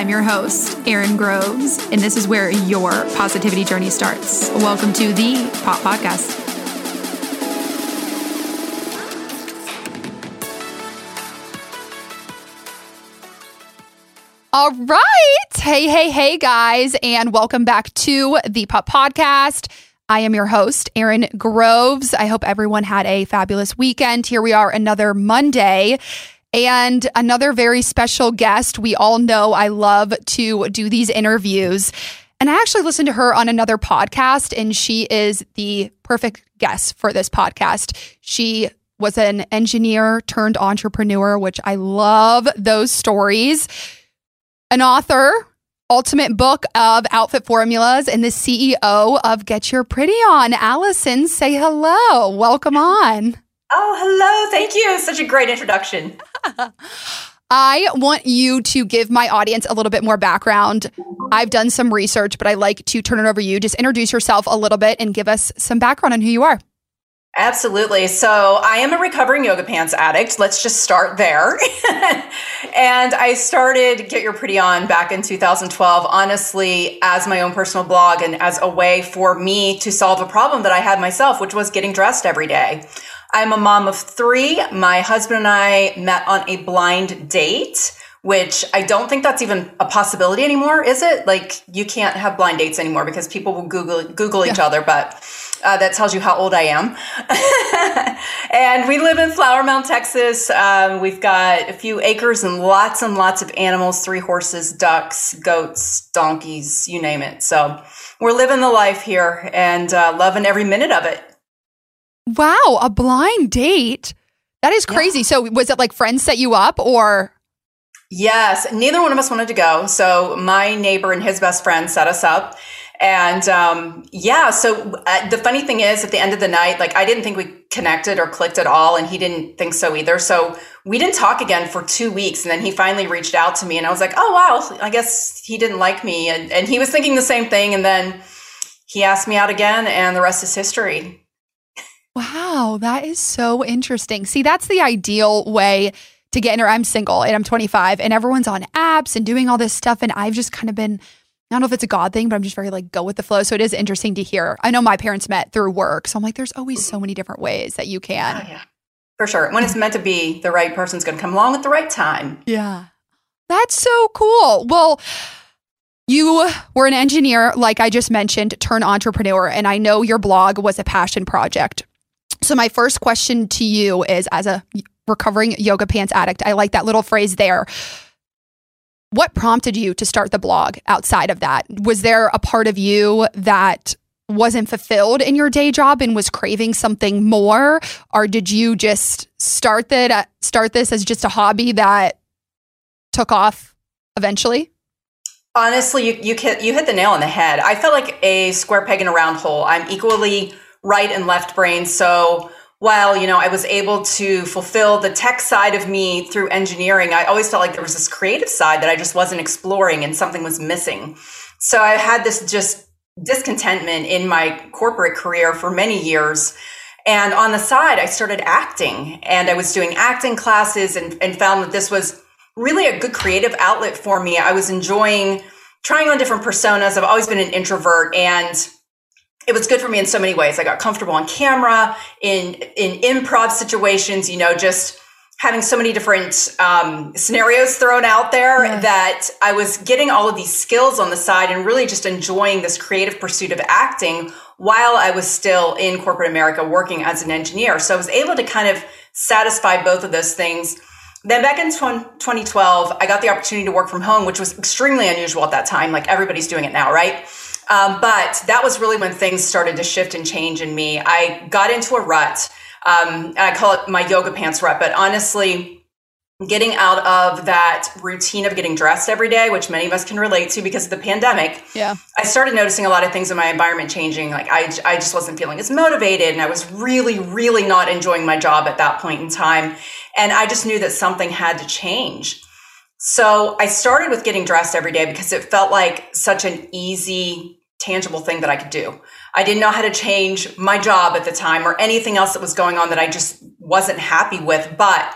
I'm your host, Erin Groves, and this is where your positivity journey starts. Welcome to the Pop Podcast. All right. Hey, hey, hey, guys, and welcome back to the Pop Podcast. I am your host, Erin Groves. I hope everyone had a fabulous weekend. Here we are, another Monday. And another very special guest. We all know I love to do these interviews. And I actually listened to her on another podcast, and she is the perfect guest for this podcast. She was an engineer turned entrepreneur, which I love those stories. An author, ultimate book of outfit formulas, and the CEO of Get Your Pretty On. Alison, say hello. Welcome on. Oh, hello. Thank you. Such a great introduction. I want you to give my audience a little bit more background. I've done some research, but I like to turn it over to you. Just introduce yourself a little bit and give us some background on who you are. Absolutely. So, I am a recovering yoga pants addict. Let's just start there. and I started Get Your Pretty On back in 2012, honestly, as my own personal blog and as a way for me to solve a problem that I had myself, which was getting dressed every day. I'm a mom of three. My husband and I met on a blind date, which I don't think that's even a possibility anymore, is it? Like you can't have blind dates anymore because people will Google Google each yeah. other, but uh, that tells you how old I am. and we live in Flower Mound, Texas. Um, we've got a few acres and lots and lots of animals three horses, ducks, goats, donkeys, you name it. So we're living the life here and uh, loving every minute of it. Wow, a blind date. That is crazy. Yeah. So was it like friends set you up or? Yes, neither one of us wanted to go. So my neighbor and his best friend set us up. And um, yeah, so uh, the funny thing is, at the end of the night, like I didn't think we connected or clicked at all, and he didn't think so either. So we didn't talk again for two weeks. And then he finally reached out to me, and I was like, oh, wow, I guess he didn't like me. And, and he was thinking the same thing. And then he asked me out again, and the rest is history. Wow, that is so interesting. See, that's the ideal way to get in. Or I'm single and I'm 25, and everyone's on apps and doing all this stuff, and I've just kind of been. I don't know if it's a God thing, but I'm just very like go with the flow. So it is interesting to hear. I know my parents met through work. So I'm like, there's always so many different ways that you can. Oh, yeah. For sure. When it's meant to be, the right person's going to come along at the right time. Yeah. That's so cool. Well, you were an engineer, like I just mentioned, turn entrepreneur. And I know your blog was a passion project. So, my first question to you is as a recovering yoga pants addict, I like that little phrase there. What prompted you to start the blog outside of that? Was there a part of you that wasn't fulfilled in your day job and was craving something more or did you just start that start this as just a hobby that took off eventually honestly you you you hit the nail on the head i felt like a square peg in a round hole i'm equally right and left brain. So while you know I was able to fulfill the tech side of me through engineering, I always felt like there was this creative side that I just wasn't exploring and something was missing. So I had this just discontentment in my corporate career for many years. And on the side, I started acting and I was doing acting classes and, and found that this was really a good creative outlet for me. I was enjoying trying on different personas. I've always been an introvert and it was good for me in so many ways. I got comfortable on camera, in in improv situations, you know, just having so many different um, scenarios thrown out there yeah. that I was getting all of these skills on the side and really just enjoying this creative pursuit of acting while I was still in corporate America working as an engineer. So I was able to kind of satisfy both of those things. Then back in 2012, I got the opportunity to work from home, which was extremely unusual at that time. Like everybody's doing it now, right? Um, but that was really when things started to shift and change in me. I got into a rut. Um, I call it my yoga pants rut, but honestly, getting out of that routine of getting dressed every day, which many of us can relate to because of the pandemic. Yeah. I started noticing a lot of things in my environment changing. Like I, I just wasn't feeling as motivated and I was really, really not enjoying my job at that point in time. And I just knew that something had to change. So I started with getting dressed every day because it felt like such an easy tangible thing that I could do. I didn't know how to change my job at the time or anything else that was going on that I just wasn't happy with. But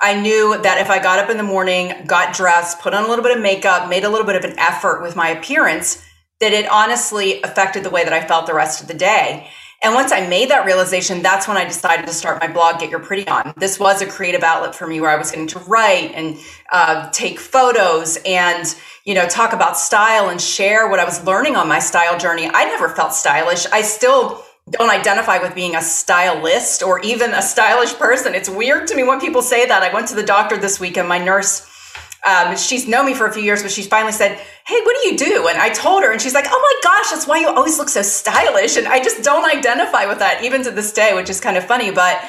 I knew that if I got up in the morning, got dressed, put on a little bit of makeup, made a little bit of an effort with my appearance, that it honestly affected the way that I felt the rest of the day. And once I made that realization, that's when I decided to start my blog, Get Your Pretty On. This was a creative outlet for me where I was getting to write and uh, take photos and, you know, talk about style and share what I was learning on my style journey. I never felt stylish. I still don't identify with being a stylist or even a stylish person. It's weird to me when people say that. I went to the doctor this week and my nurse, um, she's known me for a few years, but she's finally said, Hey, what do you do? And I told her, and she's like, Oh my gosh, that's why you always look so stylish. And I just don't identify with that even to this day, which is kind of funny. But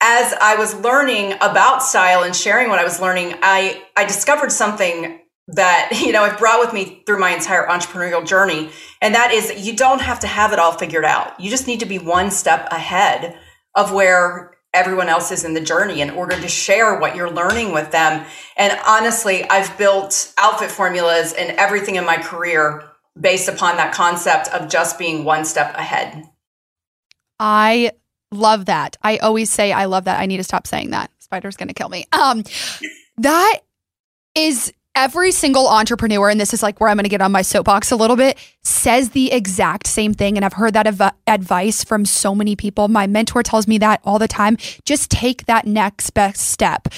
as I was learning about style and sharing what I was learning, I, I discovered something that you know I've brought with me through my entire entrepreneurial journey and that is you don't have to have it all figured out you just need to be one step ahead of where everyone else is in the journey in order to share what you're learning with them. And honestly I've built outfit formulas and everything in my career based upon that concept of just being one step ahead. I love that. I always say I love that. I need to stop saying that. Spider's going to kill me. Um that is every single entrepreneur, and this is like where I'm going to get on my soapbox a little bit, says the exact same thing. And I've heard that av- advice from so many people. My mentor tells me that all the time. Just take that next best step.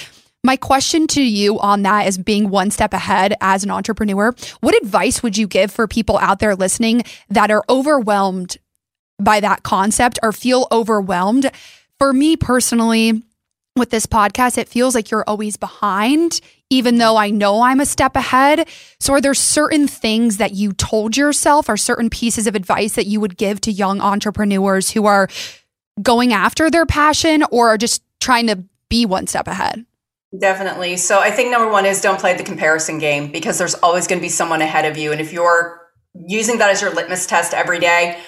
My question to you on that is being one step ahead as an entrepreneur. What advice would you give for people out there listening that are overwhelmed by that concept or feel overwhelmed? For me personally, with this podcast, it feels like you're always behind, even though I know I'm a step ahead. So, are there certain things that you told yourself or certain pieces of advice that you would give to young entrepreneurs who are going after their passion or are just trying to be one step ahead? Definitely. So, I think number one is don't play the comparison game because there's always going to be someone ahead of you. And if you're using that as your litmus test every day,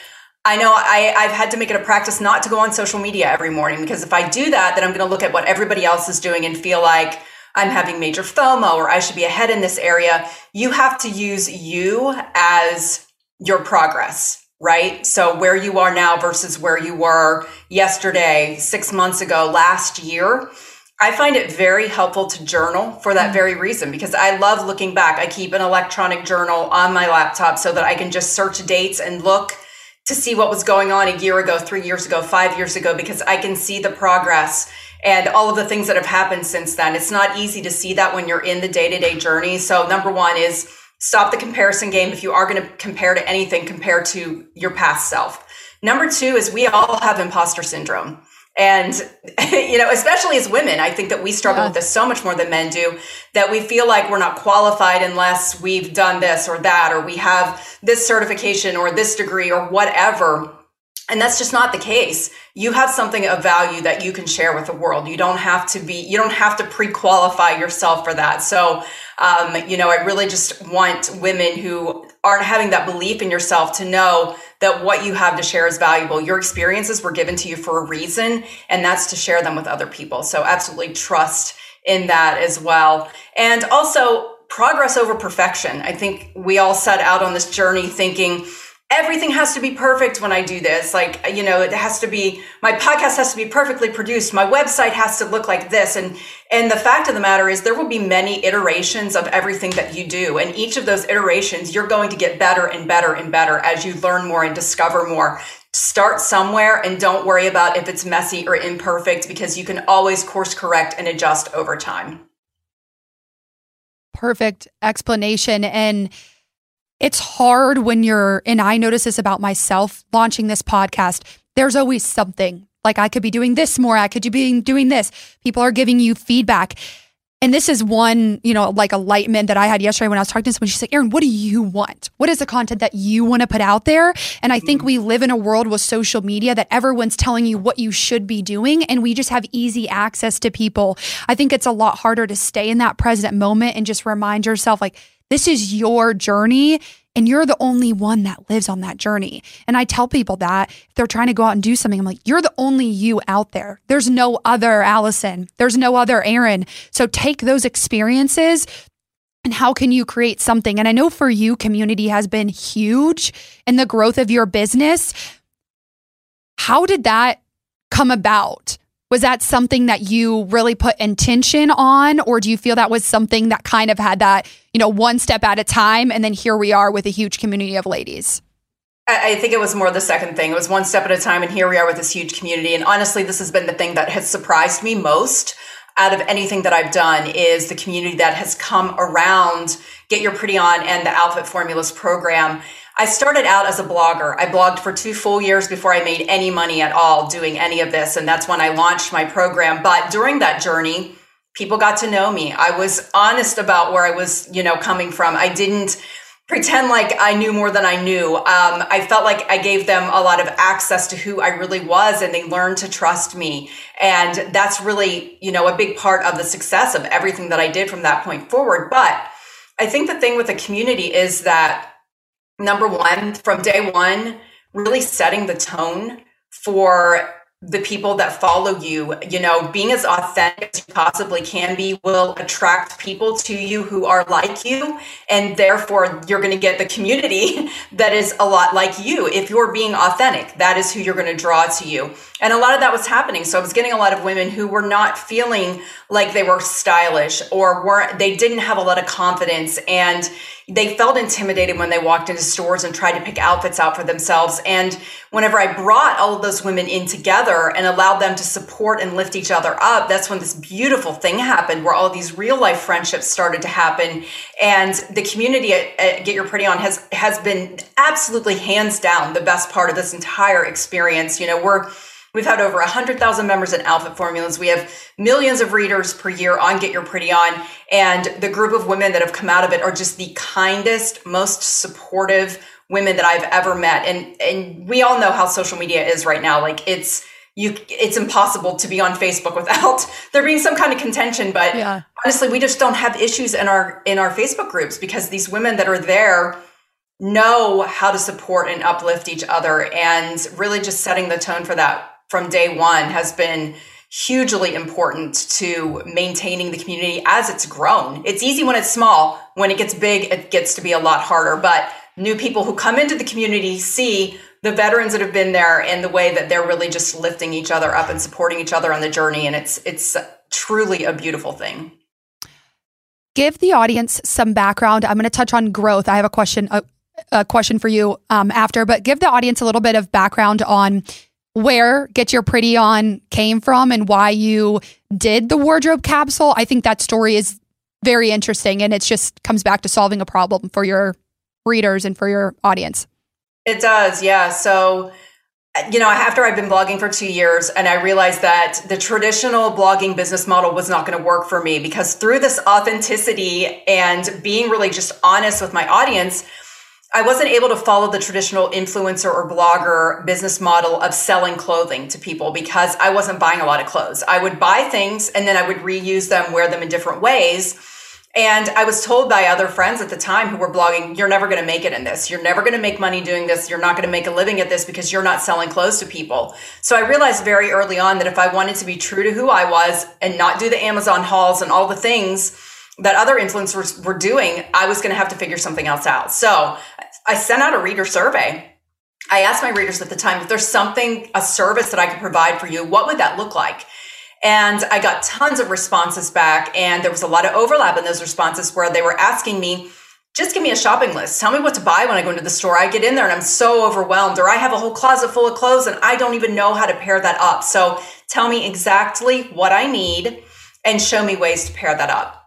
I know I, I've had to make it a practice not to go on social media every morning because if I do that, then I'm going to look at what everybody else is doing and feel like I'm having major FOMO or I should be ahead in this area. You have to use you as your progress, right? So where you are now versus where you were yesterday, six months ago, last year. I find it very helpful to journal for that mm. very reason because I love looking back. I keep an electronic journal on my laptop so that I can just search dates and look to see what was going on a year ago, three years ago, five years ago, because I can see the progress and all of the things that have happened since then. It's not easy to see that when you're in the day to day journey. So, number one is stop the comparison game. If you are going to compare to anything, compare to your past self. Number two is we all have imposter syndrome. And, you know, especially as women, I think that we struggle yeah. with this so much more than men do that we feel like we're not qualified unless we've done this or that, or we have this certification or this degree or whatever. And that's just not the case. You have something of value that you can share with the world. You don't have to be, you don't have to pre qualify yourself for that. So, um, you know, I really just want women who aren't having that belief in yourself to know that what you have to share is valuable. Your experiences were given to you for a reason, and that's to share them with other people. So, absolutely trust in that as well. And also, progress over perfection. I think we all set out on this journey thinking, everything has to be perfect when I do this. Like, you know, it has to be, my podcast has to be perfectly produced. My website has to look like this. And, and the fact of the matter is there will be many iterations of everything that you do. And each of those iterations, you're going to get better and better and better as you learn more and discover more. Start somewhere and don't worry about if it's messy or imperfect because you can always course correct and adjust over time. Perfect explanation. And it's hard when you're, and I notice this about myself launching this podcast. There's always something like I could be doing this more. I could be doing this. People are giving you feedback. And this is one, you know, like enlightenment that I had yesterday when I was talking to someone. She's like, Erin, what do you want? What is the content that you want to put out there? And I think mm. we live in a world with social media that everyone's telling you what you should be doing. And we just have easy access to people. I think it's a lot harder to stay in that present moment and just remind yourself, like, this is your journey and you're the only one that lives on that journey. And I tell people that if they're trying to go out and do something, I'm like, you're the only you out there. There's no other Alison. There's no other Erin. So take those experiences and how can you create something? And I know for you, community has been huge in the growth of your business. How did that come about? Was that something that you really put intention on, or do you feel that was something that kind of had that, you know, one step at a time, and then here we are with a huge community of ladies? I think it was more the second thing. It was one step at a time, and here we are with this huge community. And honestly, this has been the thing that has surprised me most out of anything that I've done is the community that has come around Get Your Pretty On and the Outfit Formulas program. I started out as a blogger. I blogged for two full years before I made any money at all doing any of this. And that's when I launched my program. But during that journey, people got to know me. I was honest about where I was, you know, coming from. I didn't pretend like I knew more than I knew. Um, I felt like I gave them a lot of access to who I really was, and they learned to trust me. And that's really, you know, a big part of the success of everything that I did from that point forward. But I think the thing with the community is that number one, from day one, really setting the tone for the people that follow you, you know, being as authentic as you possibly can be will attract people to you who are like you. And therefore, you're going to get the community that is a lot like you. If you're being authentic, that is who you're going to draw to you. And a lot of that was happening. So I was getting a lot of women who were not feeling like they were stylish or weren't, they didn't have a lot of confidence. And they felt intimidated when they walked into stores and tried to pick outfits out for themselves. And whenever I brought all of those women in together and allowed them to support and lift each other up, that's when this beautiful thing happened where all these real life friendships started to happen. And the community at, at Get Your Pretty On has, has been absolutely hands down the best part of this entire experience. You know, we're, We've had over 100,000 members in Outfit Formulas. We have millions of readers per year on Get Your Pretty On. And the group of women that have come out of it are just the kindest, most supportive women that I've ever met. And, and we all know how social media is right now. Like it's, you, it's impossible to be on Facebook without there being some kind of contention. But yeah. honestly, we just don't have issues in our, in our Facebook groups because these women that are there, know how to support and uplift each other and really just setting the tone for that from day one has been hugely important to maintaining the community as it's grown. It's easy when it's small. When it gets big, it gets to be a lot harder. But new people who come into the community see the veterans that have been there and the way that they're really just lifting each other up and supporting each other on the journey. And it's it's truly a beautiful thing. Give the audience some background. I'm going to touch on growth. I have a question a, a question for you um, after, but give the audience a little bit of background on where Get Your Pretty On came from and why you did the wardrobe capsule. I think that story is very interesting and it just comes back to solving a problem for your readers and for your audience. It does, yeah. So, you know, after I've been blogging for two years and I realized that the traditional blogging business model was not going to work for me because through this authenticity and being really just honest with my audience, I wasn't able to follow the traditional influencer or blogger business model of selling clothing to people because I wasn't buying a lot of clothes. I would buy things and then I would reuse them, wear them in different ways. And I was told by other friends at the time who were blogging, you're never going to make it in this. You're never going to make money doing this. You're not going to make a living at this because you're not selling clothes to people. So I realized very early on that if I wanted to be true to who I was and not do the Amazon hauls and all the things that other influencers were doing, I was going to have to figure something else out. So I sent out a reader survey. I asked my readers at the time if there's something, a service that I could provide for you, what would that look like? And I got tons of responses back, and there was a lot of overlap in those responses where they were asking me, just give me a shopping list. Tell me what to buy when I go into the store. I get in there and I'm so overwhelmed, or I have a whole closet full of clothes and I don't even know how to pair that up. So tell me exactly what I need and show me ways to pair that up.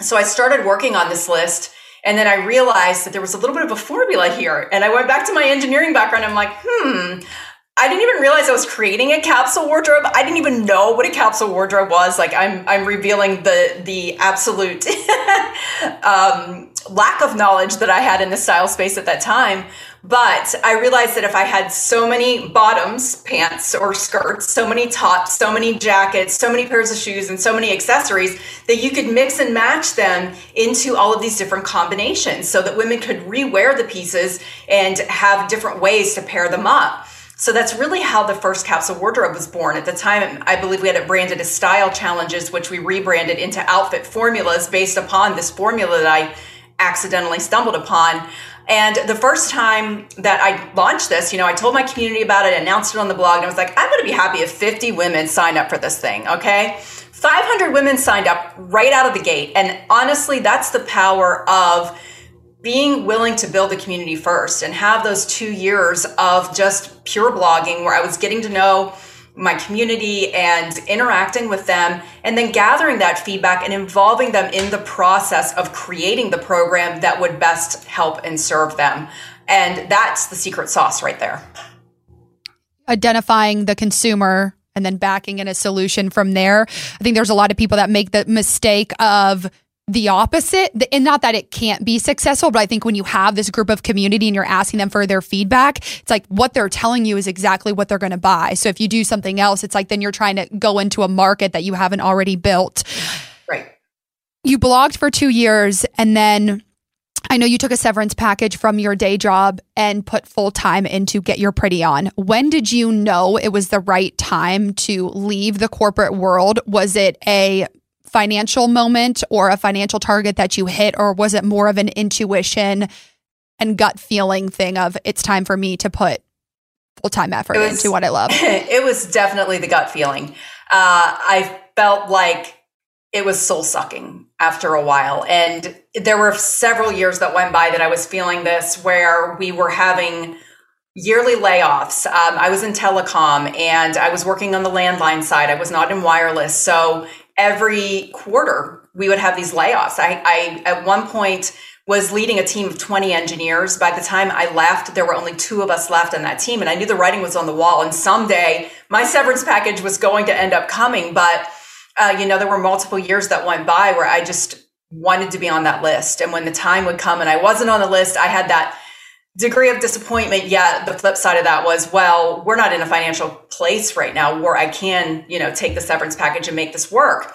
So I started working on this list and then I realized that there was a little bit of a formula here. And I went back to my engineering background. I'm like, hmm, I didn't even realize I was creating a capsule wardrobe. I didn't even know what a capsule wardrobe was. Like I'm, I'm revealing the the absolute um, lack of knowledge that I had in the style space at that time. But I realized that if I had so many bottoms, pants or skirts, so many tops, so many jackets, so many pairs of shoes, and so many accessories, that you could mix and match them into all of these different combinations so that women could rewear the pieces and have different ways to pair them up. So that's really how the first capsule wardrobe was born. At the time, I believe we had it branded as Style Challenges, which we rebranded into Outfit Formulas based upon this formula that I accidentally stumbled upon. And the first time that I launched this, you know, I told my community about it, announced it on the blog, and I was like, I'm going to be happy if 50 women sign up for this thing, okay? 500 women signed up right out of the gate. And honestly, that's the power of being willing to build the community first and have those two years of just pure blogging where I was getting to know my community and interacting with them and then gathering that feedback and involving them in the process of creating the program that would best help and serve them. And that's the secret sauce right there. Identifying the consumer and then backing in a solution from there. I think there's a lot of people that make the mistake of the opposite and not that it can't be successful but i think when you have this group of community and you're asking them for their feedback it's like what they're telling you is exactly what they're going to buy so if you do something else it's like then you're trying to go into a market that you haven't already built right you blogged for two years and then I know you took a severance package from your day job and put full time into Get Your Pretty On. When did you know it was the right time to leave the corporate world? Was it a financial moment or a financial target that you hit, or was it more of an intuition and gut feeling thing of it's time for me to put full time effort was, into what I love? It was definitely the gut feeling. Uh, I felt like it was soul sucking after a while. And there were several years that went by that I was feeling this where we were having yearly layoffs. Um, I was in telecom and I was working on the landline side. I was not in wireless. So every quarter we would have these layoffs. I, I at one point was leading a team of 20 engineers. By the time I left, there were only two of us left on that team. And I knew the writing was on the wall. And someday my severance package was going to end up coming. But, uh, you know, there were multiple years that went by where I just wanted to be on that list. And when the time would come and I wasn't on the list, I had that degree of disappointment yet the flip side of that was well we're not in a financial place right now where i can you know take the severance package and make this work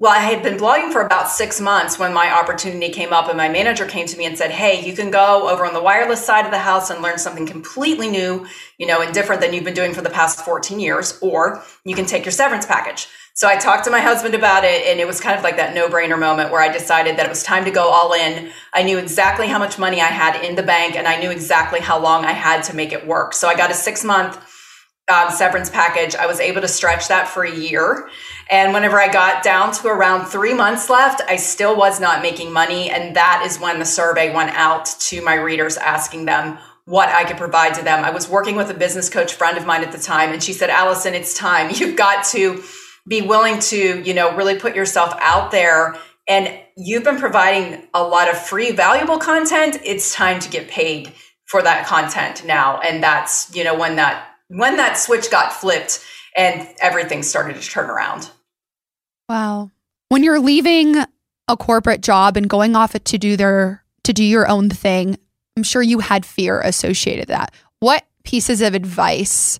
well i had been blogging for about six months when my opportunity came up and my manager came to me and said hey you can go over on the wireless side of the house and learn something completely new you know and different than you've been doing for the past 14 years or you can take your severance package so I talked to my husband about it, and it was kind of like that no brainer moment where I decided that it was time to go all in. I knew exactly how much money I had in the bank, and I knew exactly how long I had to make it work. So I got a six month um, severance package. I was able to stretch that for a year. And whenever I got down to around three months left, I still was not making money. And that is when the survey went out to my readers asking them what I could provide to them. I was working with a business coach friend of mine at the time, and she said, Alison, it's time. You've got to be willing to, you know, really put yourself out there. And you've been providing a lot of free, valuable content. It's time to get paid for that content now. And that's, you know, when that when that switch got flipped and everything started to turn around. Wow. When you're leaving a corporate job and going off to do their to do your own thing, I'm sure you had fear associated with that. What pieces of advice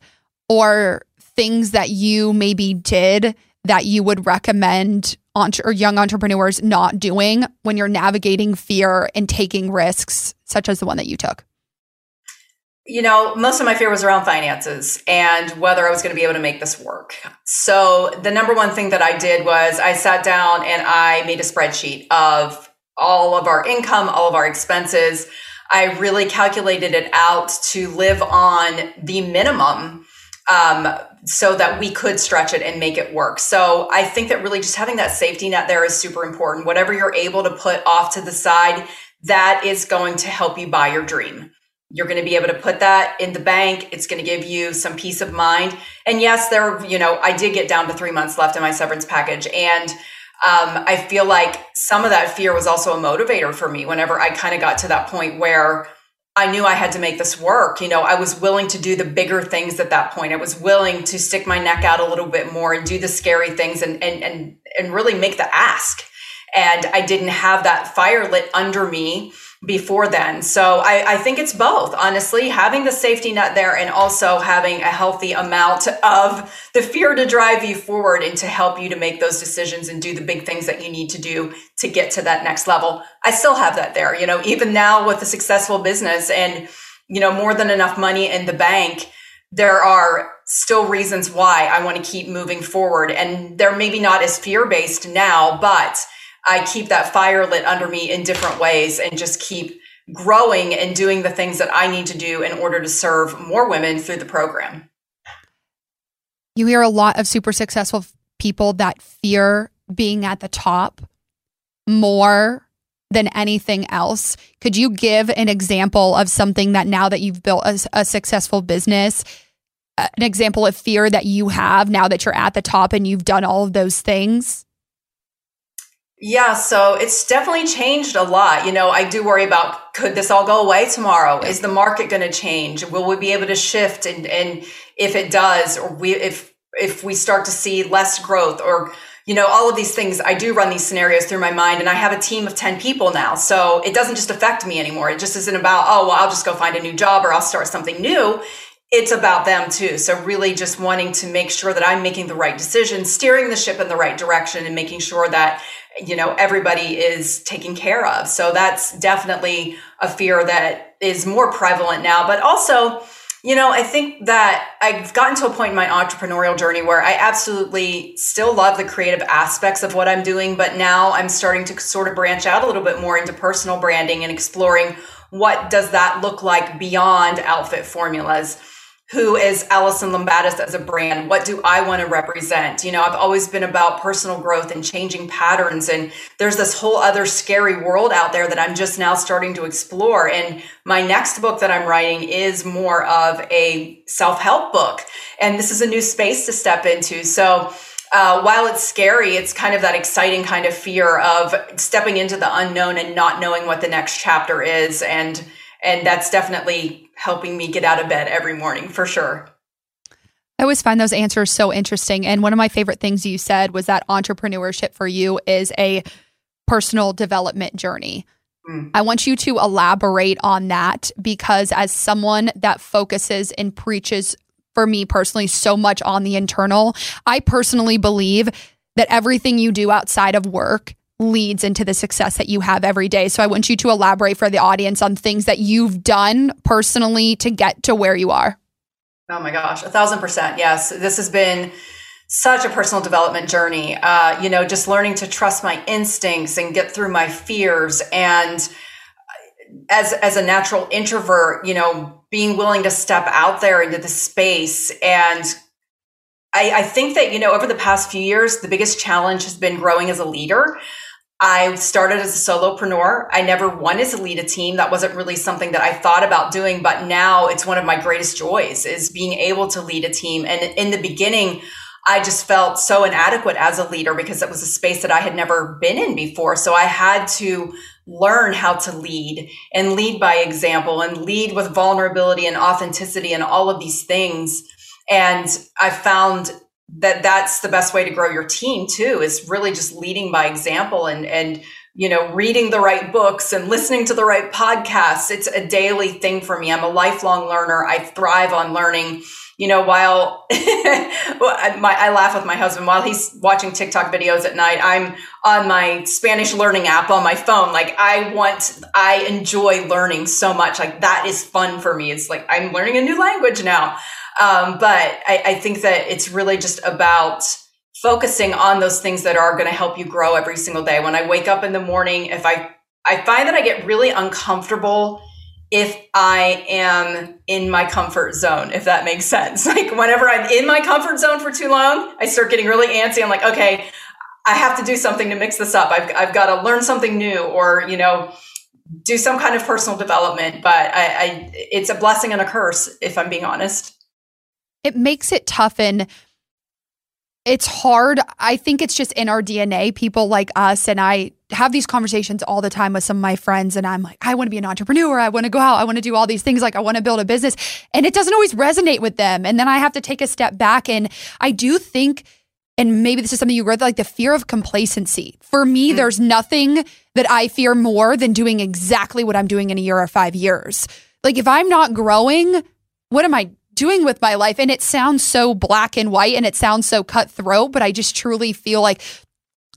or things that you maybe did that you would recommend entre- or young entrepreneurs not doing when you're navigating fear and taking risks such as the one that you took? You know, most of my fear was around finances and whether I was going to be able to make this work. So, the number one thing that I did was I sat down and I made a spreadsheet of all of our income, all of our expenses. I really calculated it out to live on the minimum um, so that we could stretch it and make it work. So I think that really just having that safety net there is super important. Whatever you're able to put off to the side, that is going to help you buy your dream. You're going to be able to put that in the bank. It's going to give you some peace of mind. And yes, there, you know, I did get down to three months left in my severance package. And um, I feel like some of that fear was also a motivator for me whenever I kind of got to that point where I knew I had to make this work. You know, I was willing to do the bigger things at that point. I was willing to stick my neck out a little bit more and do the scary things and and and and really make the ask. And I didn't have that fire lit under me before then. So I, I, think it's both, honestly, having the safety net there and also having a healthy amount of the fear to drive you forward and to help you to make those decisions and do the big things that you need to do to get to that next level. I still have that there, you know, even now with a successful business and, you know, more than enough money in the bank, there are still reasons why I want to keep moving forward. And they're maybe not as fear based now, but I keep that fire lit under me in different ways and just keep growing and doing the things that I need to do in order to serve more women through the program. You hear a lot of super successful people that fear being at the top more than anything else. Could you give an example of something that now that you've built a, a successful business, uh, an example of fear that you have now that you're at the top and you've done all of those things? Yeah, so it's definitely changed a lot. You know, I do worry about could this all go away tomorrow? Is the market going to change? Will we be able to shift? And and if it does, or we if if we start to see less growth, or you know, all of these things, I do run these scenarios through my mind, and I have a team of ten people now, so it doesn't just affect me anymore. It just isn't about oh well, I'll just go find a new job or I'll start something new it's about them too. So really just wanting to make sure that I'm making the right decision, steering the ship in the right direction and making sure that, you know, everybody is taken care of. So that's definitely a fear that is more prevalent now, but also, you know, I think that I've gotten to a point in my entrepreneurial journey where I absolutely still love the creative aspects of what I'm doing, but now I'm starting to sort of branch out a little bit more into personal branding and exploring what does that look like beyond outfit formulas who is Alison Lumbatis as a brand? What do I want to represent? You know, I've always been about personal growth and changing patterns. And there's this whole other scary world out there that I'm just now starting to explore. And my next book that I'm writing is more of a self help book. And this is a new space to step into. So, uh, while it's scary, it's kind of that exciting kind of fear of stepping into the unknown and not knowing what the next chapter is. And and that's definitely helping me get out of bed every morning for sure. I always find those answers so interesting. And one of my favorite things you said was that entrepreneurship for you is a personal development journey. Mm. I want you to elaborate on that because, as someone that focuses and preaches for me personally so much on the internal, I personally believe that everything you do outside of work leads into the success that you have every day. So I want you to elaborate for the audience on things that you've done personally to get to where you are. Oh my gosh, a thousand percent. Yes. This has been such a personal development journey. Uh, you know, just learning to trust my instincts and get through my fears. And as, as a natural introvert, you know, being willing to step out there into the space and I, I think that, you know, over the past few years, the biggest challenge has been growing as a leader. I started as a solopreneur. I never wanted to lead a team. That wasn't really something that I thought about doing, but now it's one of my greatest joys is being able to lead a team. And in the beginning, I just felt so inadequate as a leader because it was a space that I had never been in before. So I had to learn how to lead and lead by example and lead with vulnerability and authenticity and all of these things. And I found that that's the best way to grow your team too is really just leading by example and and you know reading the right books and listening to the right podcasts. It's a daily thing for me. I'm a lifelong learner. I thrive on learning. You know while my, i laugh with my husband. While he's watching tiktok videos at night i'm on my spanish learning app on my phone. Like i want i enjoy learning so much. Like that is fun for me. It's like i'm learning a new language now um, but I, I think that it's really just about focusing on those things that are going to help you grow every single day. When I wake up in the morning, if I I find that I get really uncomfortable if I am in my comfort zone, if that makes sense. Like whenever I'm in my comfort zone for too long, I start getting really antsy. I'm like, okay, I have to do something to mix this up. I've, I've got to learn something new or, you know, do some kind of personal development. But I, I it's a blessing and a curse, if I'm being honest it makes it tough and it's hard. I think it's just in our DNA, people like us. And I have these conversations all the time with some of my friends. And I'm like, I want to be an entrepreneur. I want to go out. I want to do all these things. Like, I want to build a business. And it doesn't always resonate with them. And then I have to take a step back. And I do think, and maybe this is something you read, like the fear of complacency. For me, mm. there's nothing that I fear more than doing exactly what I'm doing in a year or five years. Like, if I'm not growing, what am I doing with my life? And it sounds so black and white and it sounds so cutthroat, but I just truly feel like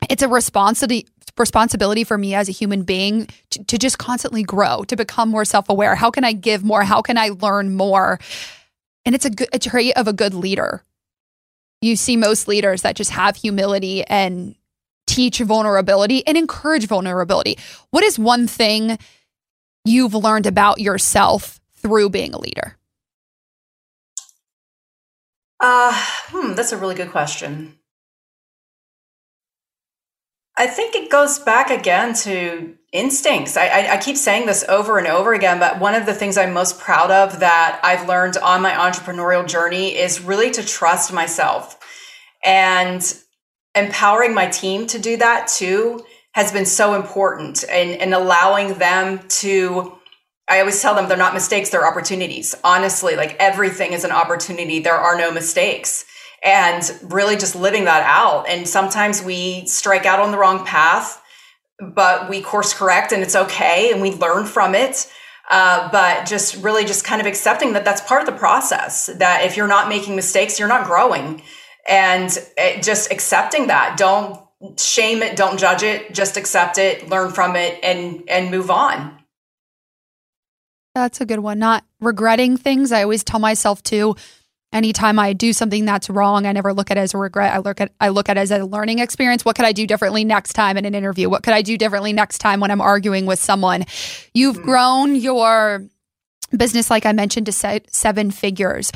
it's a responsibility responsibility for me as a human being to, to just constantly grow, to become more self-aware. How can I give more? How can I learn more? And it's a good a trait of a good leader. You see most leaders that just have humility and teach vulnerability and encourage vulnerability. What is one thing you've learned about yourself through being a leader? Uh, hmm, that's a really good question. I think it goes back again to instincts. I, I, I, keep saying this over and over again, but one of the things I'm most proud of that I've learned on my entrepreneurial journey is really to trust myself. And empowering my team to do that too has been so important and, and allowing them to I always tell them they're not mistakes, they're opportunities. Honestly, like everything is an opportunity. There are no mistakes. And really just living that out. And sometimes we strike out on the wrong path, but we course correct and it's okay and we learn from it. Uh, but just really just kind of accepting that that's part of the process, that if you're not making mistakes, you're not growing. And it, just accepting that. Don't shame it, don't judge it, just accept it, learn from it, and and move on. That's a good one. Not regretting things. I always tell myself to anytime I do something that's wrong, I never look at it as a regret. I look at I look at it as a learning experience. What could I do differently next time in an interview? What could I do differently next time when I'm arguing with someone? You've mm-hmm. grown your business like I mentioned to seven figures.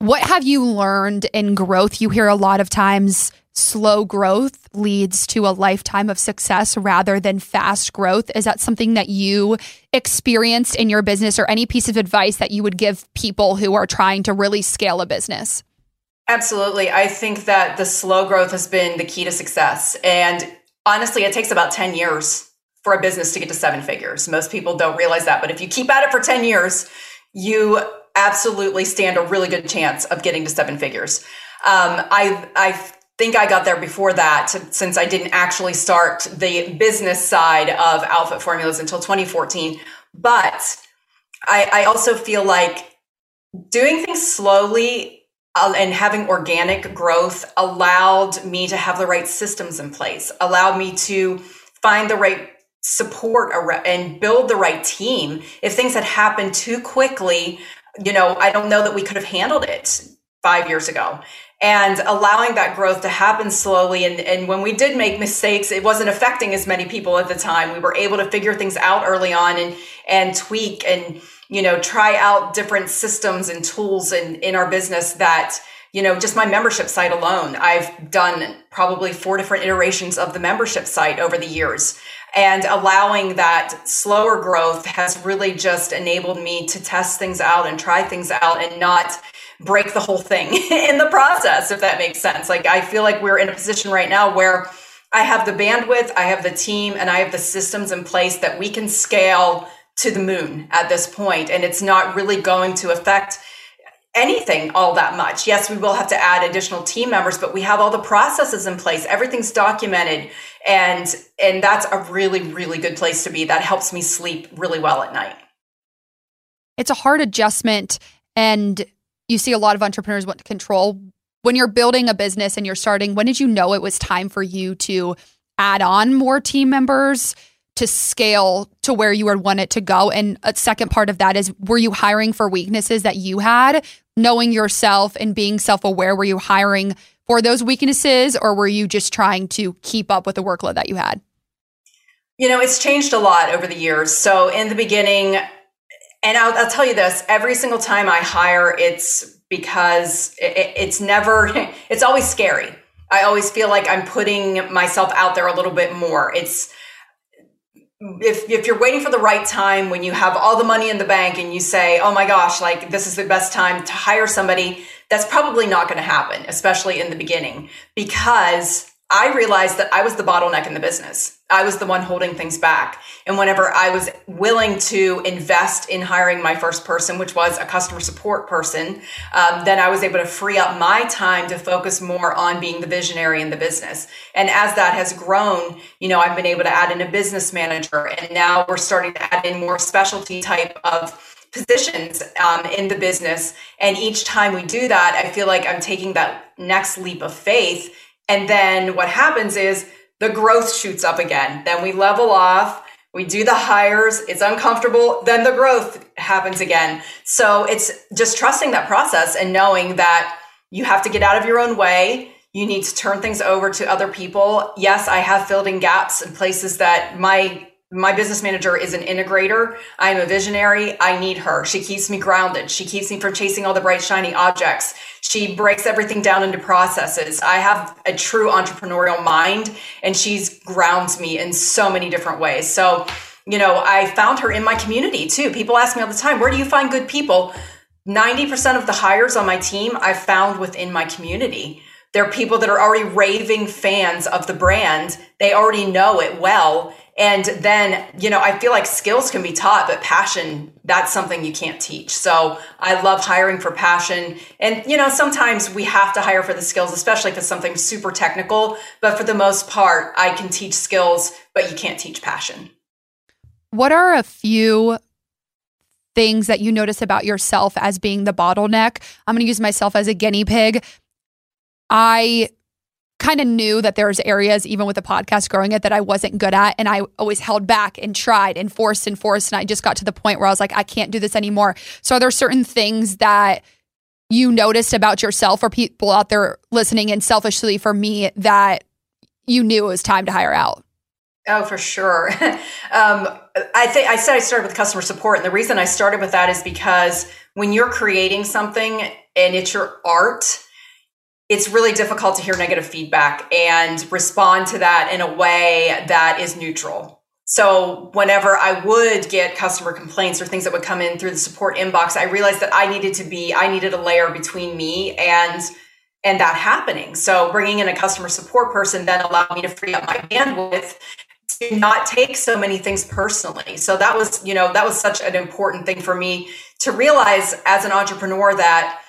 What have you learned in growth? You hear a lot of times slow growth leads to a lifetime of success rather than fast growth. Is that something that you experienced in your business or any piece of advice that you would give people who are trying to really scale a business? Absolutely. I think that the slow growth has been the key to success. And honestly, it takes about 10 years for a business to get to seven figures. Most people don't realize that. But if you keep at it for 10 years, you absolutely stand a really good chance of getting to seven figures. Um, I, I think I got there before that since I didn't actually start the business side of Outfit Formulas until 2014. But I, I also feel like doing things slowly uh, and having organic growth allowed me to have the right systems in place, allowed me to find the right support and build the right team. If things had happened too quickly, you know, I don't know that we could have handled it five years ago and allowing that growth to happen slowly. And, and when we did make mistakes, it wasn't affecting as many people at the time. We were able to figure things out early on and, and tweak and, you know, try out different systems and tools in, in our business that, you know, just my membership site alone, I've done probably four different iterations of the membership site over the years. And allowing that slower growth has really just enabled me to test things out and try things out and not break the whole thing in the process, if that makes sense. Like, I feel like we're in a position right now where I have the bandwidth, I have the team, and I have the systems in place that we can scale to the moon at this point, And it's not really going to affect anything all that much. Yes, we will have to add additional team members, but we have all the processes in place. Everything's documented and and that's a really really good place to be. That helps me sleep really well at night. It's a hard adjustment and you see a lot of entrepreneurs want to control. When you're building a business and you're starting when did you know it was time for you to add on more team members to scale to where you would want it to go? And a second part of that is were you hiring for weaknesses that you had? Knowing yourself and being self-aware were you hiring for those weaknesses or were you just trying to keep up with the workload that you had? You know it's changed a lot over the years. So in the beginning and I'll, I'll, tell you this every single time I hire, it's because it, it's never, it's always scary. I always feel like I'm putting myself out there a little bit more. It's, if, if you're waiting for the right time when you have all the money in the bank and you say, oh my gosh, like this is the best time to hire somebody, that's probably not going to happen, especially in the beginning, because I realized that I was the bottleneck in the business. I was the one holding things back. And whenever I was willing to invest in hiring my first person, which was a customer support person, um, then I was able to free up my time to focus more on being the visionary in the business. And as that has grown, you know, I've been able to add in a business manager, and now we're starting to add in more specialty type of positions um, in the business. And each time we do that, I feel like I'm taking that next leap of faith and then what happens is the growth shoots up again. Then we level off, we do the hires, it's uncomfortable, then the growth happens again. So it's just trusting that process and knowing that you have to get out of your own way. You need to turn things over to other people. Yes, I have filled in gaps in places that my my business manager is an integrator. I'm a visionary. I need her. She keeps me grounded. She keeps me from chasing all the bright, shiny objects. She breaks everything down into processes. I have a true entrepreneurial mind and she's grounds me in so many different ways. So, you know, I found her in my community too. People ask me all the time, where do you find good people? 90% of the hires on my team I found within my community. They're people that are already raving fans of the brand. They already know it well and then, you know, I feel like skills can be taught, but passion, that's something you can't teach. So I love hiring for passion. And, you know, sometimes we have to hire for the skills, especially if it's something super technical. But for the most part, I can teach skills, but you can't teach passion. What are a few things that you notice about yourself as being the bottleneck? I'm going to use myself as a guinea pig. I kind of knew that there was areas even with the podcast growing it that I wasn't good at and I always held back and tried and forced and forced and I just got to the point where I was like I can't do this anymore. So are there certain things that you noticed about yourself or people out there listening and selfishly for me that you knew it was time to hire out? Oh, for sure. um, I think I said I started with customer support, and the reason I started with that is because when you're creating something and it's your art, it's really difficult to hear negative feedback and respond to that in a way that is neutral. So whenever I would get customer complaints or things that would come in through the support inbox, I realized that I needed to be I needed a layer between me and and that happening. So bringing in a customer support person then allowed me to free up my bandwidth to not take so many things personally. So that was, you know, that was such an important thing for me to realize as an entrepreneur that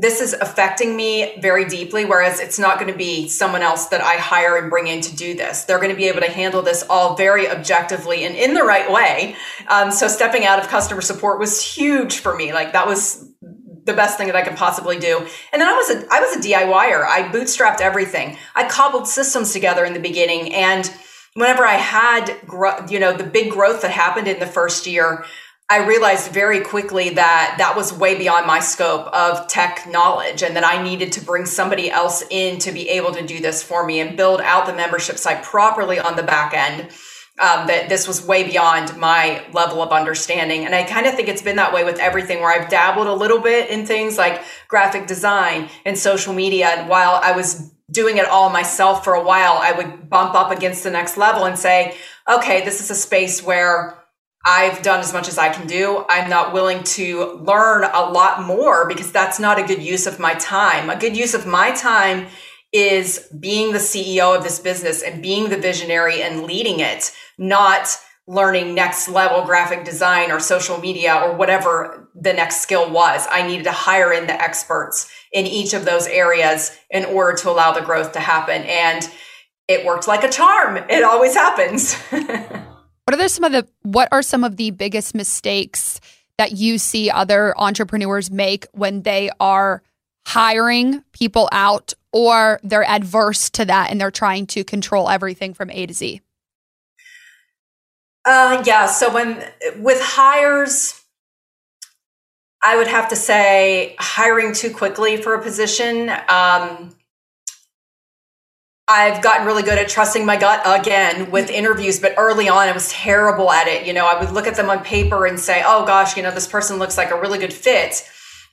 this is affecting me very deeply whereas it's not going to be someone else that i hire and bring in to do this. They're going to be able to handle this all very objectively and in the right way. Um, so stepping out of customer support was huge for me. Like that was the best thing that i could possibly do. And then i was a i was a diyer i bootstrapped everything. I cobbled systems together in the beginning and whenever i had you know the big growth that happened in the first year I realized very quickly that that was way beyond my scope of tech knowledge and that I needed to bring somebody else in to be able to do this for me and build out the membership site properly on the back end. Um, that this was way beyond my level of understanding. And I kind of think it's been that way with everything where I've dabbled a little bit in things like graphic design and social media. And while I was doing it all myself for a while, I would bump up against the next level and say, okay, this is a space where I've done as much as I can do. I'm not willing to learn a lot more because that's not a good use of my time. A good use of my time is being the CEO of this business and being the visionary and leading it, not learning next level graphic design or social media or whatever the next skill was. I needed to hire in the experts in each of those areas in order to allow the growth to happen. And it worked like a charm. It always happens. What are some of the what are some of the biggest mistakes that you see other entrepreneurs make when they are hiring people out or they're adverse to that and they're trying to control everything from A to Z? Uh, yeah. So when with hires, I would have to say hiring too quickly for a position. Um, I've gotten really good at trusting my gut again with interviews, but early on I was terrible at it. You know, I would look at them on paper and say, oh gosh, you know, this person looks like a really good fit.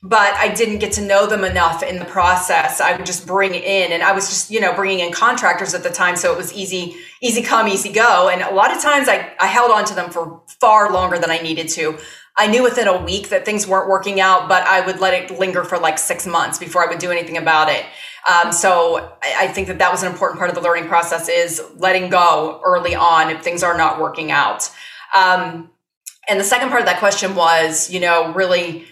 But I didn't get to know them enough in the process. I would just bring in, and I was just, you know, bringing in contractors at the time. So it was easy, easy come, easy go. And a lot of times I, I held on to them for far longer than I needed to. I knew within a week that things weren't working out, but I would let it linger for like six months before I would do anything about it. Um, so I think that that was an important part of the learning process is letting go early on if things are not working out. Um, and the second part of that question was, you know, really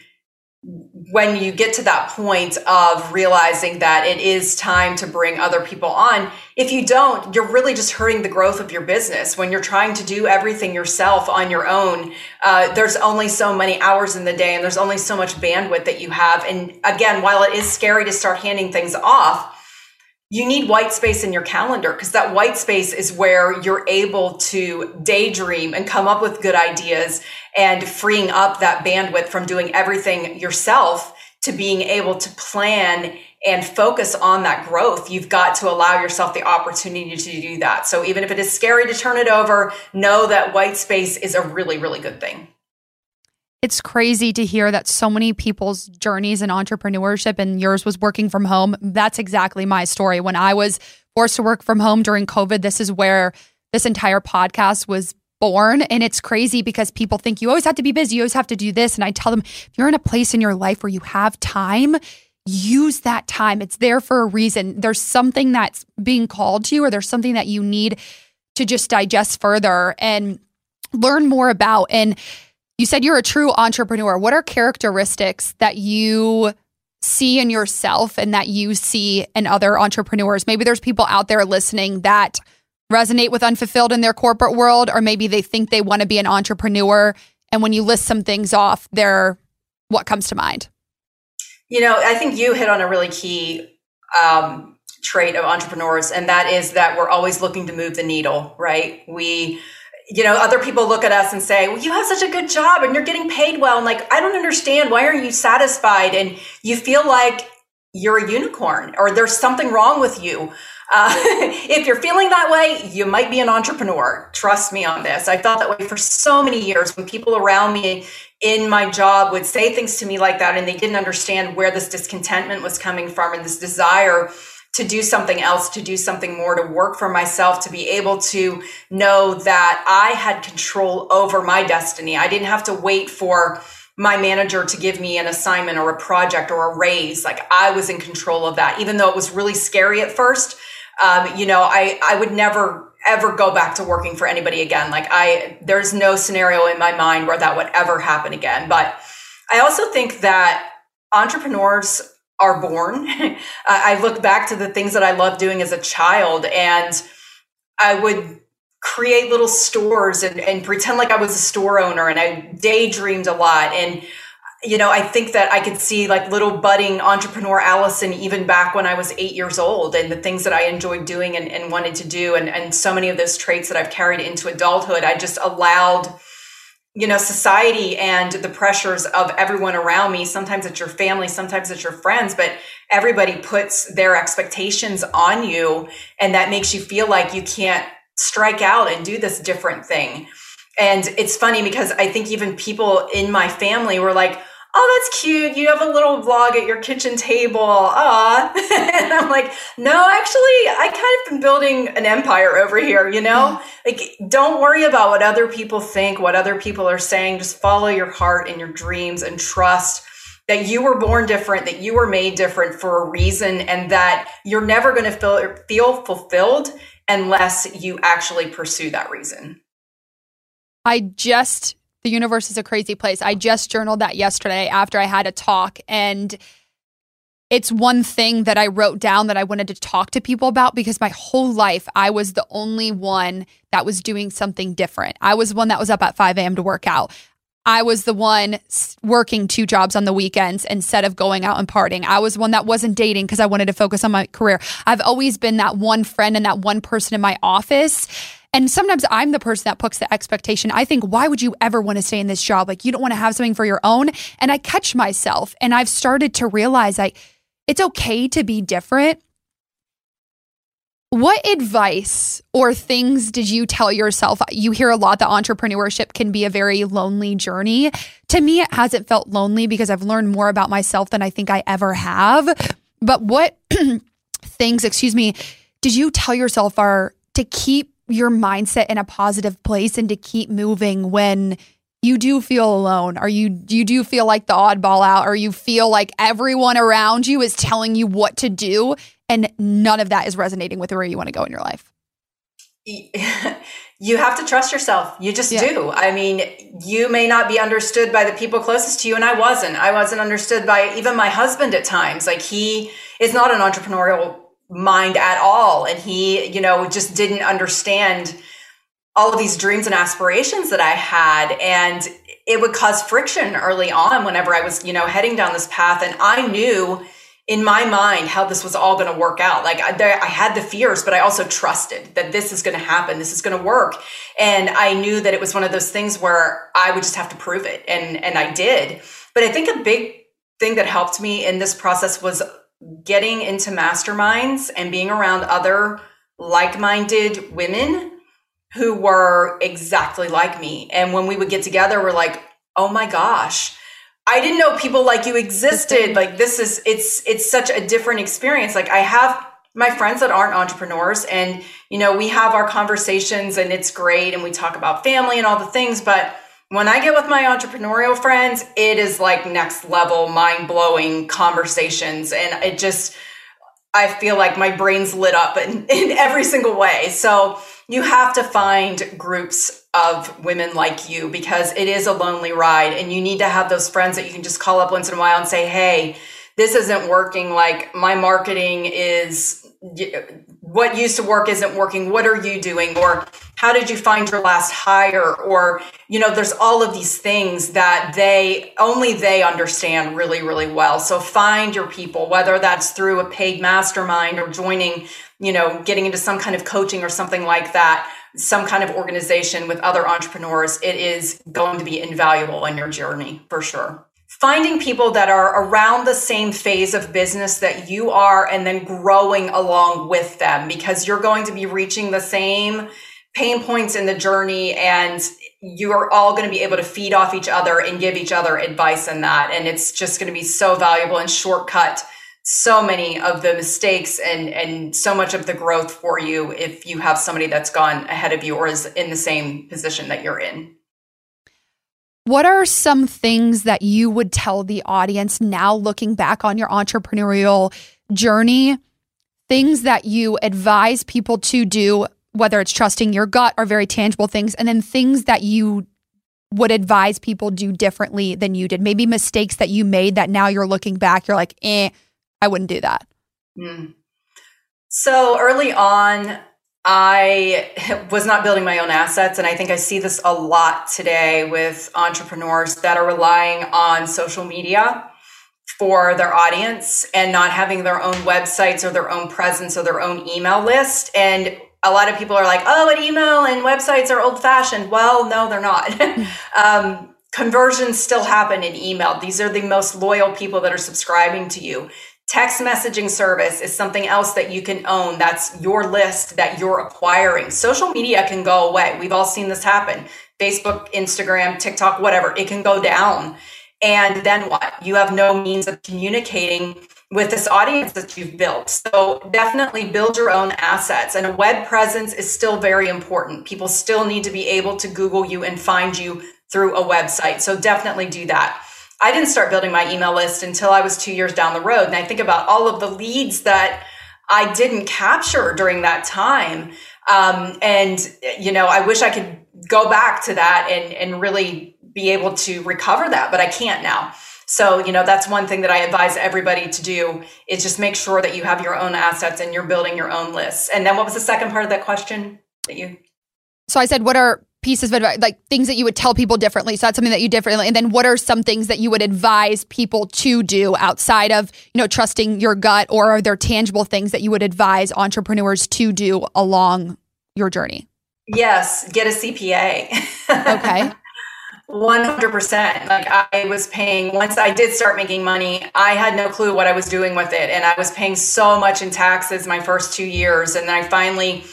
when you get to that point of realizing that it is time to bring other people on, if you don't, you're really just hurting the growth of your business. When you're trying to do everything yourself on your own, uh, there's only so many hours in the day and there's only so much bandwidth that you have. And again, while it is scary to start handing things off, you need white space in your calendar because that white space is where you're able to daydream and come up with good ideas and freeing up that bandwidth from doing everything yourself to being able to plan and focus on that growth, you've got to allow yourself the opportunity to do that. So even if it is scary to turn it over, know that white space is a really, really good thing. It's crazy to hear that so many people's journeys in entrepreneurship and yours was working from home. That's exactly my story. When I was forced to work from home during COVID, this is where this entire podcast was born. And it's crazy because people think you always have to be busy, you always have to do this. And I tell them, if you're in a place in your life where you have time, use that time. It's there for a reason. There's something that's being called to you, or there's something that you need to just digest further and learn more about. And you said you're a true entrepreneur. What are characteristics that you see in yourself and that you see in other entrepreneurs? Maybe there's people out there listening that resonate with unfulfilled in their corporate world, or maybe they think they want to be an entrepreneur. And when you list some things off, they're what comes to mind? You know, I think you hit on a really key um, trait of entrepreneurs, and that is that we're always looking to move the needle, right? We, you know, other people look at us and say, well, you have such a good job and you're getting paid well. And like, I don't understand. Why aren't you satisfied? And you feel like you're a unicorn or there's something wrong with you. Uh, if you're feeling that way, you might be an entrepreneur. Trust me on this. I felt that way for so many years when people around me in my job would say things to me like that and they didn't understand where this discontentment was coming from and this desire to do something else, to do something more, to work for myself, to be able to know that I had control over my destiny. I didn't have to wait for my manager to give me an assignment or a project or a raise. Like I was in control of that, even though it was really scary at first. Um, you know, I, I would never ever go back to working for anybody again. Like I, there's no scenario in my mind where that would ever happen again. But I also think that entrepreneurs are born. I look back to the things that I loved doing as a child and I would create little stores and, and pretend like I was a store owner and I daydreamed a lot. And, you know, I think that I could see like little budding entrepreneur Alison even back when I was eight years old and the things that I enjoyed doing and, and wanted to do. And, and so many of those traits that I've carried into adulthood, I just allowed you know society and the pressures of everyone around me sometimes it's your family sometimes it's your friends but everybody puts their expectations on you and that makes you feel like you can't strike out and do this different thing. And it's funny because I think even people in my family were like, oh, that's cute. You have a little vlog at your kitchen table. Ah. and I'm like, no, actually, I kind of been building an empire over here, you know? Like, don't worry about what other people think, what other people are saying. Just follow your heart and your dreams and trust that you were born different, that you were made different for a reason, and that you're never going to feel, feel fulfilled unless you actually pursue that reason. I just, the universe is a crazy place. I just journaled that yesterday after I had a talk. And it's one thing that I wrote down that I wanted to talk to people about because my whole life I was the only one that was doing something different. I was one that was up at 5 a.m. to work out. I was the one working two jobs on the weekends instead of going out and partying. I was one that wasn't dating because I wanted to focus on my career. I've always been that one friend and that one person in my office. And sometimes I'm the person that puts the expectation. I think, why would you ever want to stay in this job? Like, you don't want to have something for your own. And I catch myself and I've started to realize like, it's okay to be different what advice or things did you tell yourself? You hear a lot that entrepreneurship can be a very lonely journey. To me, it hasn't felt lonely because I've learned more about myself than I think I ever have. But what things, excuse me, did you tell yourself are to keep your mindset in a positive place and to keep moving when you do feel alone? Or you you do feel like the oddball out? Or you feel like everyone around you is telling you what to do and none of that is resonating with where you want to go in your life? You have to trust yourself. You just yeah. do. I mean you may not be understood by the people closest to you and i wasn't. I wasn't understood by even my husband at times. Like he is not an entrepreneurial mind at all and he you know just didn't understand all of these dreams and aspirations that i had and it would cause friction early on whenever i was you know heading down this path and i knew in my mind how this was all going to work out. Like I, I, had the fears, but I also trusted that this is going to happen. This is going to work. And I knew that it was one of those things where I would just have to prove it. And, and I did. But I think a big thing that helped me in this process was getting into masterminds and being around other like-minded women who were exactly like me. And when we would get together, we're like, "Oh my gosh, I didn't know people like you existed. Like this is it's it's such a different experience. Like I have my friends that aren't entrepreneurs and you know, we have our conversations and it's great and we talk about family and all the things, but when I get with my entrepreneurial friends, it is like next level mind-blowing conversations and it just I feel like my brain's lit up in, in every single way. So you have to find groups of women like you because it is a lonely ride and you need to have those friends that you can just call up once in a while and say, Hey, this isn't working. Like my marketing is what used to work isn't working. What are you doing? Or how did you find your last hire? Or, you know, there's all of these things that they only they understand really, really well. So find your people, whether that's through a paid mastermind or joining, you know, getting into some kind of coaching or something like that, some kind of organization with other entrepreneurs. It is going to be invaluable in your journey for sure finding people that are around the same phase of business that you are and then growing along with them because you're going to be reaching the same pain points in the journey and you're all going to be able to feed off each other and give each other advice in that. And it's just going to be so valuable and shortcut so many of the mistakes and and so much of the growth for you if you have somebody that's gone ahead of you or is in the same position that you're in what are some things that you would tell the audience now looking back on your entrepreneurial journey? Things that you advise people to do, whether it's trusting your gut or very tangible things, and then things that you would advise people do differently than you did. Maybe mistakes that you made that now you're looking back, you're like, eh, I wouldn't do that. Mm. So early on, I was not building my own assets. And I think I see this a lot today with entrepreneurs that are relying on social media for their audience and not having their own websites or their own presence or their own email list. And a lot of people are like, oh, an email and websites are old fashioned. Well, no, they're not. um, conversions still happen in email. These are the most loyal people that are subscribing to you. Text messaging service is something else that you can own. That's your list that you're acquiring. Social media can go away. We've all seen this happen. Facebook, Instagram, TikTok, whatever, it can go down. And then what? You have no means of communicating with this audience that you've built. So definitely build your own assets. And a web presence is still very important. People still need to be able to Google you and find you through a website. So definitely do that. I didn't start building my email list until I was two years down the road. And I think about all of the leads that I didn't capture during that time. Um, and, you know, I wish I could go back to that and, and really be able to recover that, but I can't now. So, you know, that's one thing that I advise everybody to do is just make sure that you have your own assets and you're building your own lists. And then what was the second part of that question that you? So I said, what are pieces of advice, like things that you would tell people differently. So that's something that you differently. And then what are some things that you would advise people to do outside of, you know, trusting your gut or are there tangible things that you would advise entrepreneurs to do along your journey? Yes, get a CPA. Okay. 100%. Like I was paying, once I did start making money, I had no clue what I was doing with it. And I was paying so much in taxes my first two years. And then I finally,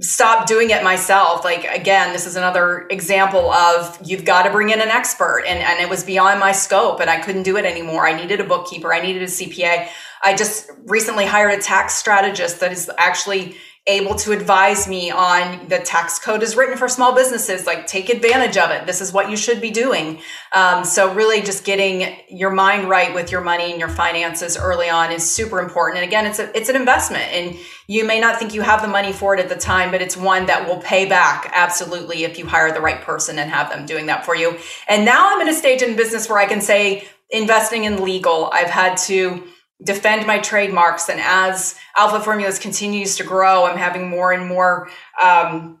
stop doing it myself. Like again this is another example of you've got to bring in an expert and, and it was beyond my scope and i couldn't do it anymore. I needed a bookkeeper i needed a cpa i just recently hired a tax strategist that is actually able to advise me on the tax code is written for small businesses like take advantage of it. This is what you should be doing. Um, so really just getting your mind right with your money and your finances early on is super important. And again it's a, it's an investment and you may not think you have the money for it at the time but it's one that will pay back absolutely if you hire the right person and have them doing that for you. And now i'm in a stage in business where i can say investing in legal. I've had to defend my trademarks. And as Outfit Formulas continues to grow, I'm having more and more um,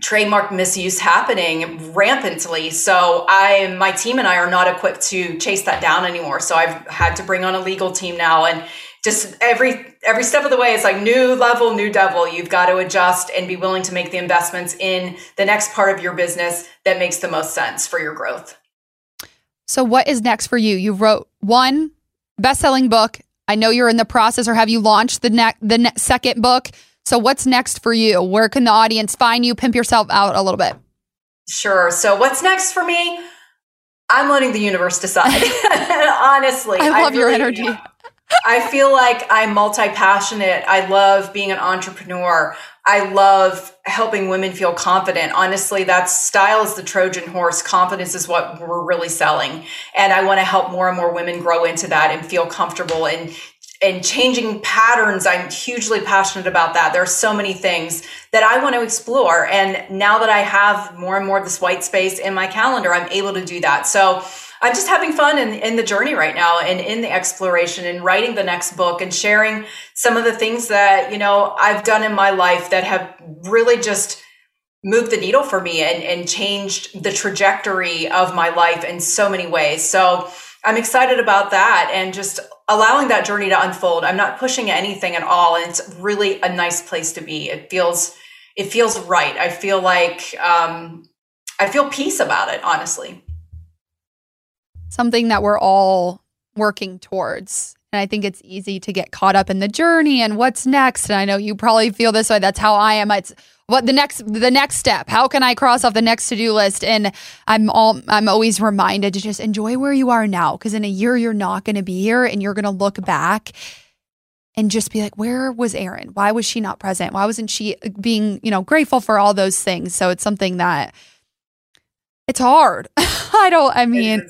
trademark misuse happening rampantly. So I, my team and I are not equipped to chase that down anymore. So I've had to bring on a legal team now and just every every step of the way it's like new level new devil you've got to adjust and be willing to make the investments in the next part of your business that makes the most sense for your growth so what is next for you you wrote one best-selling book I know you're in the process, or have you launched the ne- the ne- second book? So, what's next for you? Where can the audience find you? Pimp yourself out a little bit. Sure. So, what's next for me? I'm letting the universe decide. Honestly, I love I really, your energy. I feel like I'm multi passionate. I love being an entrepreneur. I love helping women feel confident. Honestly, that style is the Trojan horse. Confidence is what we're really selling. And I want to help more and more women grow into that and feel comfortable and and changing patterns. I'm hugely passionate about that. There are so many things that I want to explore. And now that I have more and more of this white space in my calendar, I'm able to do that. So I'm just having fun in, in the journey right now and in the exploration and writing the next book and sharing some of the things that, you know, I've done in my life that have really just moved the needle for me and, and changed the trajectory of my life in so many ways. So I'm excited about that and just allowing that journey to unfold. I'm not pushing anything at all. And it's really a nice place to be. It feels, it feels right. I feel like, um, I feel peace about it, honestly something that we're all working towards. And I think it's easy to get caught up in the journey and what's next. And I know you probably feel this way. That's how I am. It's what the next the next step. How can I cross off the next to-do list? And I'm all I'm always reminded to just enjoy where you are now. Cause in a year you're not gonna be here and you're gonna look back and just be like, where was Erin? Why was she not present? Why wasn't she uh, being, you know, grateful for all those things? So it's something that it's hard. I don't I mean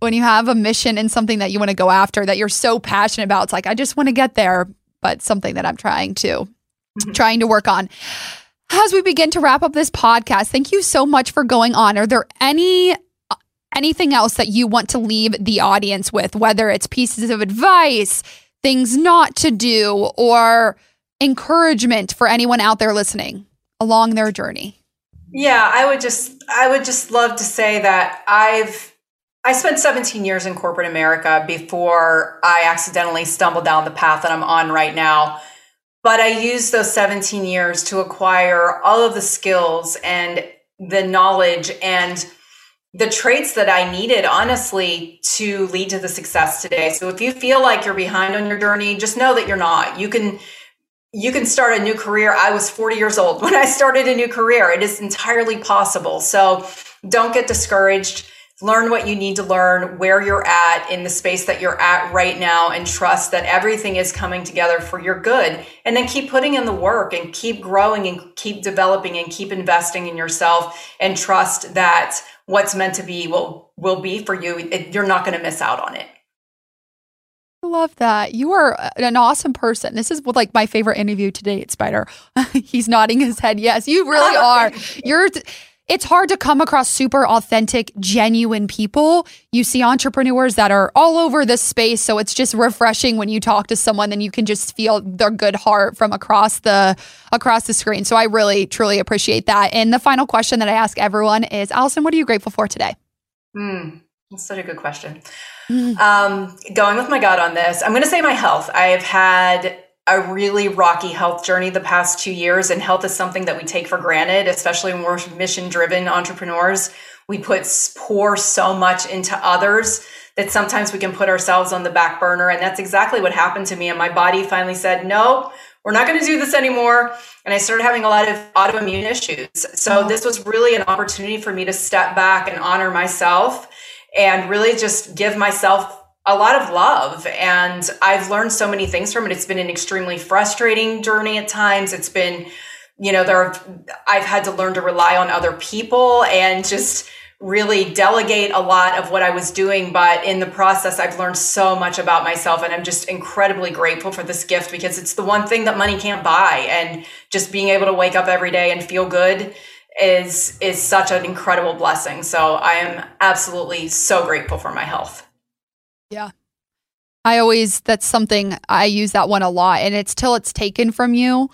when you have a mission and something that you want to go after that you're so passionate about it's like i just want to get there but something that i'm trying to mm-hmm. trying to work on. As we begin to wrap up this podcast thank you so much for going on. Are there any anything else that you want to leave the audience with whether it's pieces of advice things not to do or encouragement for anyone out there listening along their journey? Yeah i would just i would just love to say that i've I spent 17 years in corporate America before I accidentally stumbled down the path that I'm on right now. But I used those 17 years to acquire all of the skills and the knowledge and the traits that I needed, honestly, to lead to the success today. So if you feel like you're behind on your journey, just know that you're not. You can you can start a new career. I was 40 years old when I started a new career. It is entirely possible. So don't get discouraged learn what you need to learn, where you're at in the space that you're at right now, and trust that everything is coming together for your good. And then keep putting in the work and keep growing and keep developing and keep investing in yourself and trust that what's meant to be will will be for you. It, you're not going to miss out on it. I love that. You are an awesome person. This is like my favorite interview today at Spider. He's nodding his head. Yes, you really are. You're it's hard to come across super authentic, genuine people. You see entrepreneurs that are all over the space. So it's just refreshing when you talk to someone and you can just feel their good heart from across the across the screen. So I really, truly appreciate that. And the final question that I ask everyone is Alison, what are you grateful for today? Hmm. That's such a good question. Mm. Um, going with my gut on this, I'm going to say my health. I have had a really rocky health journey the past two years, and health is something that we take for granted, especially when we're mission driven entrepreneurs. We put pour so much into others that sometimes we can put ourselves on the back burner. And that's exactly what happened to me. And my body finally said, no, we're not going to do this anymore. And I started having a lot of autoimmune issues. So this was really an opportunity for me to step back and honor myself and really just give myself a lot of love and I've learned so many things from it. It's been an extremely frustrating journey at times. It's been, you know, there I've had to learn to rely on other people and just really delegate a lot of what I was doing, but in the process I've learned so much about myself and I'm just incredibly grateful for this gift because it's the one thing that money can't buy and just being able to wake up every day and feel good is is such an incredible blessing. So I am absolutely so grateful for my health. Yeah. I always, that's something I use that one a lot. And it's till it's taken from you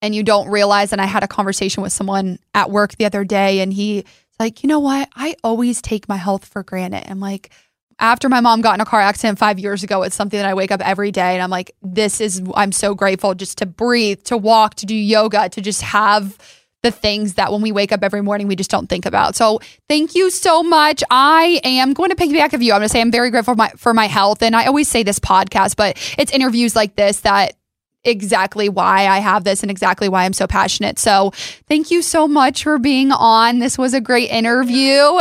and you don't realize. And I had a conversation with someone at work the other day and he like, you know what? I always take my health for granted. I'm like, after my mom got in a car accident five years ago, it's something that I wake up every day and I'm like, this is, I'm so grateful just to breathe, to walk, to do yoga, to just have the things that when we wake up every morning we just don't think about. So thank you so much. I am going to piggyback of you. I'm going to say I'm very grateful for my for my health, and I always say this podcast, but it's interviews like this that exactly why I have this and exactly why I'm so passionate. So thank you so much for being on. This was a great interview.